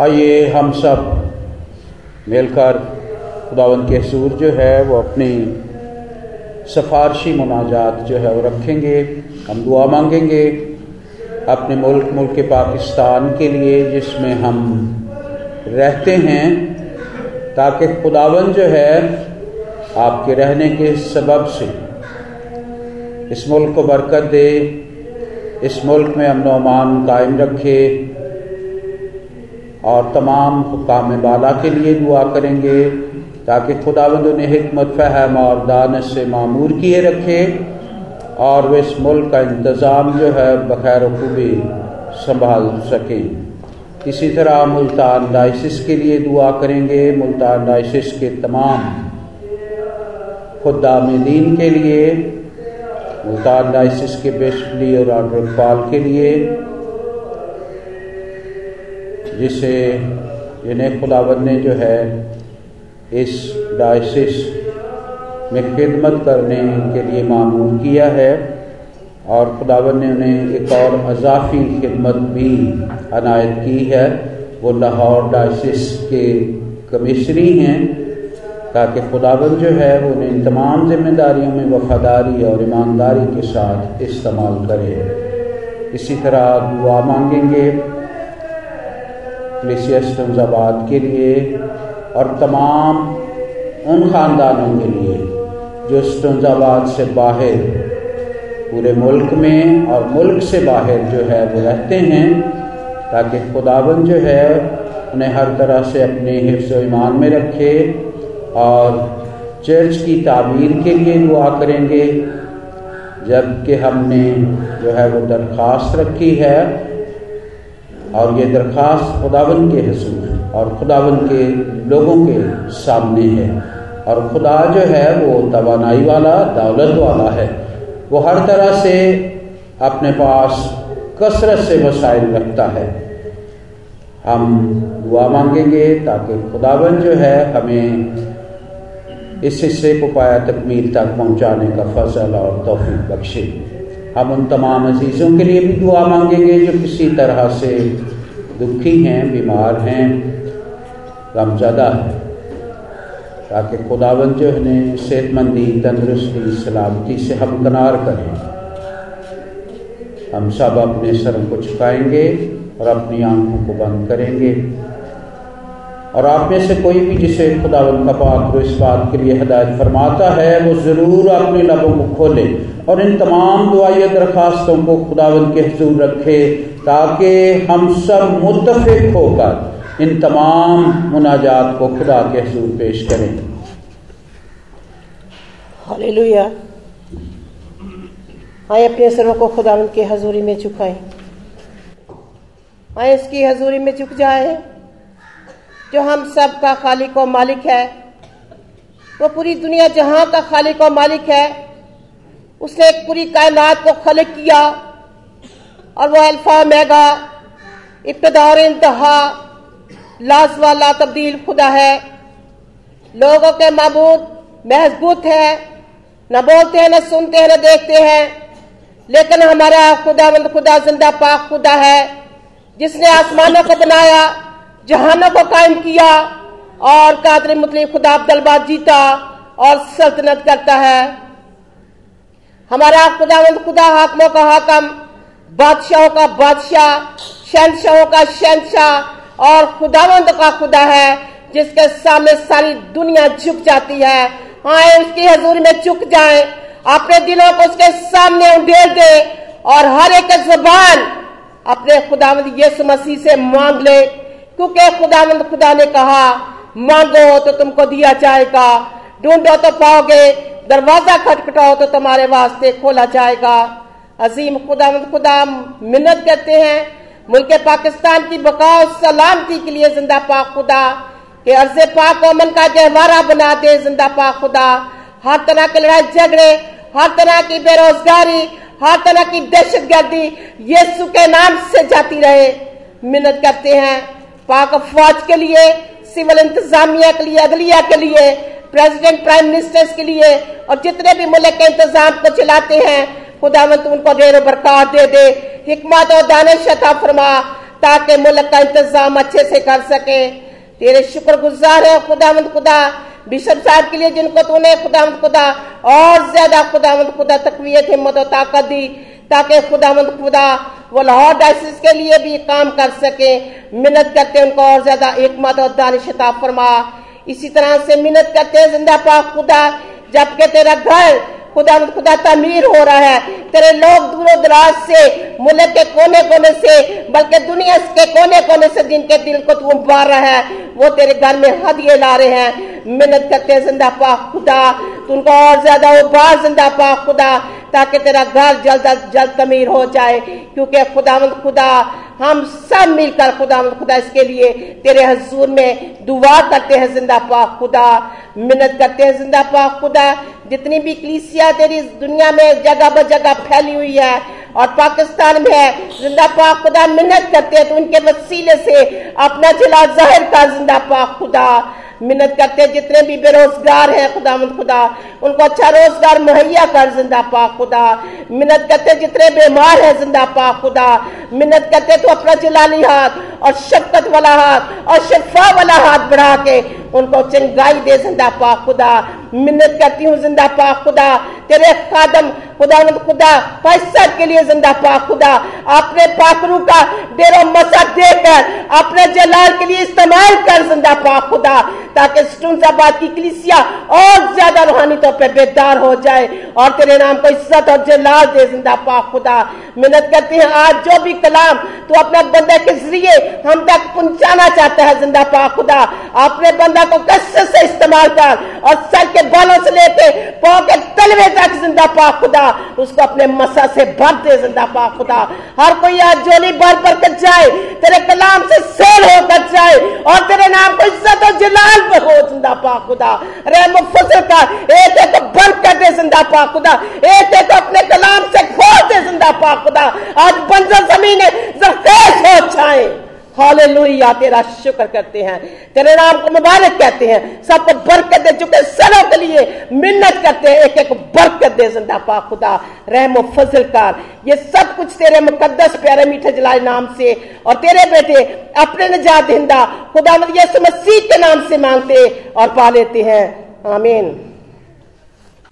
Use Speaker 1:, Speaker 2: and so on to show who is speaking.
Speaker 1: आइए हम सब मिलकर खुदावन के सूर जो है, वो अपनी सफारशी मुनाजात जो है वो रखेंगे। हम दुआ मांगेंगे अपने मुल्क मुल्क पाकिस्तान के लिए, जिसमें हम रहते हैं, ताकि खुदावन जो है आपके रहने के सबब से इस मुल्क को बरकत दे, इस मुल्क में अमन अमान कायम रखे और तमाम हुकाम बाला के लिए दुआ करेंगे ताकि खुदावंद उन्हें हमत फ़हम और दानश से मामूर किए रखे और वे इस मुल्क का इंतज़ाम जो है बखैर खूबी संभाल सकें। इसी तरह मुल्तान डाइसिस के लिए दुआ करेंगे। मुल्तान डाइसिस के तमाम खुदाम दीन के लिए, मुल्तान डाइसिस के बेशली और आर्डरपाल के लिए जिसे जिन्हें खुदावन ने जो है इस डायसिस में खिदमत करने के लिए मामूल किया है और खुदावन ने उन्हें एक और अजाफी खिदमत भी अनायत की है। वो लाहौर डायसिस के कमिश्नरी हैं, ताकि खुदावन जो है वो उन्हें तमाम जिम्मेदारियों में वफादारी और ईमानदारी के साथ इस्तेमाल करे। इसी तरह दुआ मांगेंगे। कलिसियाबाद के लिए और तमाम उन ख़ानदानों के लिए जो स्टोजाबाद से बाहर पूरे मुल्क में और मुल्क से बाहर जो है वो रहते हैं, ताकि खुदावन जो है उन्हें हर तरह से अपने हिफ्स ईमान में रखे और चर्च की तामीर के लिए दुआ करेंगे, जबकि हमने जो है वो दरख्वास्त रखी है और ये दरख्वास्त खुदावन के हसूल और खुदावन के लोगों के सामने है। और खुदा जो है, वो तोानाई वाला, दौलत वाला है। वो हर तरह से अपने पास कसरत से वसाइल रखता है। हम दुआ मांगेंगे ताकि खुदावन जो है, हमें इस हिस्से को पाया तकमील तक पहुँचाने का फजल और तोफ़ी बख्शे। हम उन तमाम अजीज़ों के लिए भी दुआ मांगेंगे जो किसी तरह से दुखी हैं, बीमार हैं, गमजदा है। ताकि खुदावन जो है सेहतमंदी, तंदरुस्ती, सलामती से हम कनार करें। हम सब अपने सर को झुकाएँगे और अपनी आँखों को बंद करेंगे। और आप में से कोई भी जिसे खुदावन का पाक इस बात के लिए हदायत फरमाता है, वो ज़रूर अपने लबों को खोले और इन तमाम दुआई दरखास्तों को खुदावन के हजूर रखे ताकि हम सब मुतफिक होकर इन तमाम मुनाजात को खुदा के हजूर पेश करें।
Speaker 2: हालेलुया। आए अपने सरों को खुदावन के हजूरी में झुकाएँ आए उसकी हजूरी में झुक जाए। जो हम सब का खालिक और मालिक है, वो पूरी दुनिया जहाँ का खालिक और मालिक है, उसने पूरी कायनात को खलक किया और वो अल्फ़ा मैगा इब्तदा और इंतहा लाज वाला तब्दील खुदा है। लोगों के मबूद महजबूत है, न बोलते हैं, न सुनते हैं, न देखते हैं, लेकिन हमारा खुदावंद, खुदा ज़िंदा, पाक खुदा है, जिसने आसमानों को बनाया जहानों को कायम किया और कादर मुतलिफ खुदा अब्दलबाद जीता और सल्तनत करता है। हमारा खुदावंद, खुदा हाकमों का हाकम, बादशाहों का बादशाह, शहनशाहों का शहनशाह और खुदावंद का खुदा है, जिसके सामने सारी दुनिया झुक जाती है। आए उसकी हजूरी में झुक जाए, अपने दिलों को उसके सामने उडेल दे और हर एक जबान अपने खुदावंद यीशु मसीह से मांग ले। क्योंकि खुदावंद खुदा ने कहा, मांगो तो तुमको दिया जाएगा, ढूंढो तो पाओगे, दरवाज़ा खटखटाओ तो तुम्हारे वास्ते खोला जाएगा। अजीम खुदा खुदा मिन्नत करते हैं, मुल्क पाकिस्तान की बकाओ सलामती के लिए ज़िंदा पाक खुदा, के अर्ज़ पाक अमन का गहवारा बना दे ज़िंदा पाक खुदा। हर तरह के लड़ाई झगड़े, हर तरह की बेरोजगारी, हर तरह की दहशत गर्दी यीशु के नाम से जाती रहे। मिन्नत करते हैं। पाक अफवाज के लिए, सिविल इंतजामिया के लिए, अदलिया के लिए, प्रेसिडेंट, प्राइम मिनिस्टर्स के लिए, और जितने भी मुल्क के इंतज़ाम को चलाते हैं खुदावंत उनको ढेर बरकत दे दे। हिकमत और दानिश अता फरमा, ताकि मुल्क का इंतज़ाम अच्छे से कर सके। तेरे शुक्रगुजार है खुदावंद खुदा, बिशप साहब के लिए जिनको तूने खुदावंद खुदा, और ज़्यादा खुदावंद खुदा तकवीत, हिम्मत और ताकत दी, ताकि खुदावंद खुदा वो लाहौर डायसिस के लिए भी काम कर सके। मिन्नत करते हैं उनको और ज़्यादा एकमत और दानिशता फरमा। इसी तरह से मिन्नत करते हैं ज़िंदा पाक खुदा। जबकि तेरा घर खुदा खुदा तमीर हो रहा है, तेरे लोग दूर दराज से, मुल्क के कोने कोने से बल्कि दुनिया के कोने कोने से जिनके दिल को तू उबार रहा है, वो तेरे घर में हदिये ला रहे हैं। मेहनत करते हैं ज़िंदा पा खुदा, तुमको और ज़्यादा उबार ज़िंदा पा खुदा, ताकि तेरा घर जल्द अज जल्द तमीर हो जाए। क्योंकि खुदा खुदा, हम सब मिलकर खुदा खुदा, इसके लिए तेरे हजूर में दुआ करते हैं ज़िंदा पा खुदा। मिन्नत करते हैं ज़िंदा पा खुदा। जितनी भी कलीसिया तेरी दुनिया में जगह ब जगह फैली हुई है, और पाकिस्तान में है ज़िंदा पाक खुदा मिन्नत करते हैं तो उनके वसीले से अपना जिला ज़ाहिर का ज़िंदा पाक खुदा मिन्नत करते जितने भी बेरोजगार हैं, खुदा खुदा, उनको अच्छा रोज़गार मुहैया कर ज़िंदा पाक खुदा। मिन्नत करते जितने बीमार है, ज़िंदा पा खुदा। मिन्नत करते तो अपना जलाली हाथ और शफकत वाला हाथ और शफा वाला हाथ बढ़ा के उनको चंगाई दे, ज़िंदा पा खुदा। मिन्नत करती हूँ, ज़िंदा पा खुदा। तेरे खादम, खुदा खुदा पैसा के लिए ज़िंदा पा खुदा। अपने पाखरू का डेरो मसा देकर अपने जलाल के लिए इस्तेमाल कर, ज़िंदा पा खुदा, ताकि स्टूनजाबाद की कलिसिया और ज़्यादा रूहानी तौर पर बेदार हो जाए और तेरे नाम को इज़्ज़त और जलाल दे ज़िंदा पा खुदा। मेहनत करते हैं, आज जो भी कलाम तू अपने बंदे के ज़रिए हम तक पहुंचाना चाहता है, ज़िंदा पा, खुदा। अपने बंदा को कष्ट से इस्तेमाल कर और सर के बालों से लेके पाओ के तलवे तक, ज़िंदा पा, खुदा। उसको अपने मसा से भर दे, ज़िंदा पा, खुदा। हर कोई आज जोली भर भर कर जाए, तेरे कलाम से सेल होकर जाए और तेरे नाम को इज़्ज़त और जलाल पर हो, ज़िंदा पा, खुदा। रहम फजल कर एक एक बंद कर दे, ज़िंदा पा, खुदा। एक एक अपने कलाम से खोल दे ज़िंदा पा खुदा, आज बंजर ज़मीन जरखेज हो जाए। हालेलुया, तेरा शुक्र करते हैं। तेरे नाम को मुबारक कहते हैं। सबको बरकत दे, चुके सरों के लिए मिन्नत करते हैं। एक एक बरकत दे ज़िंदा पा खुदा, रहम फजल कर। ये सब कुछ तेरे मुकद्दस, प्यारे मीठे जलाल नाम से। और तेरे बेटे, अपने नजात हिंदा खुदा यीशु मसीह के नाम से मांगते और पा लेते हैं। आमीन।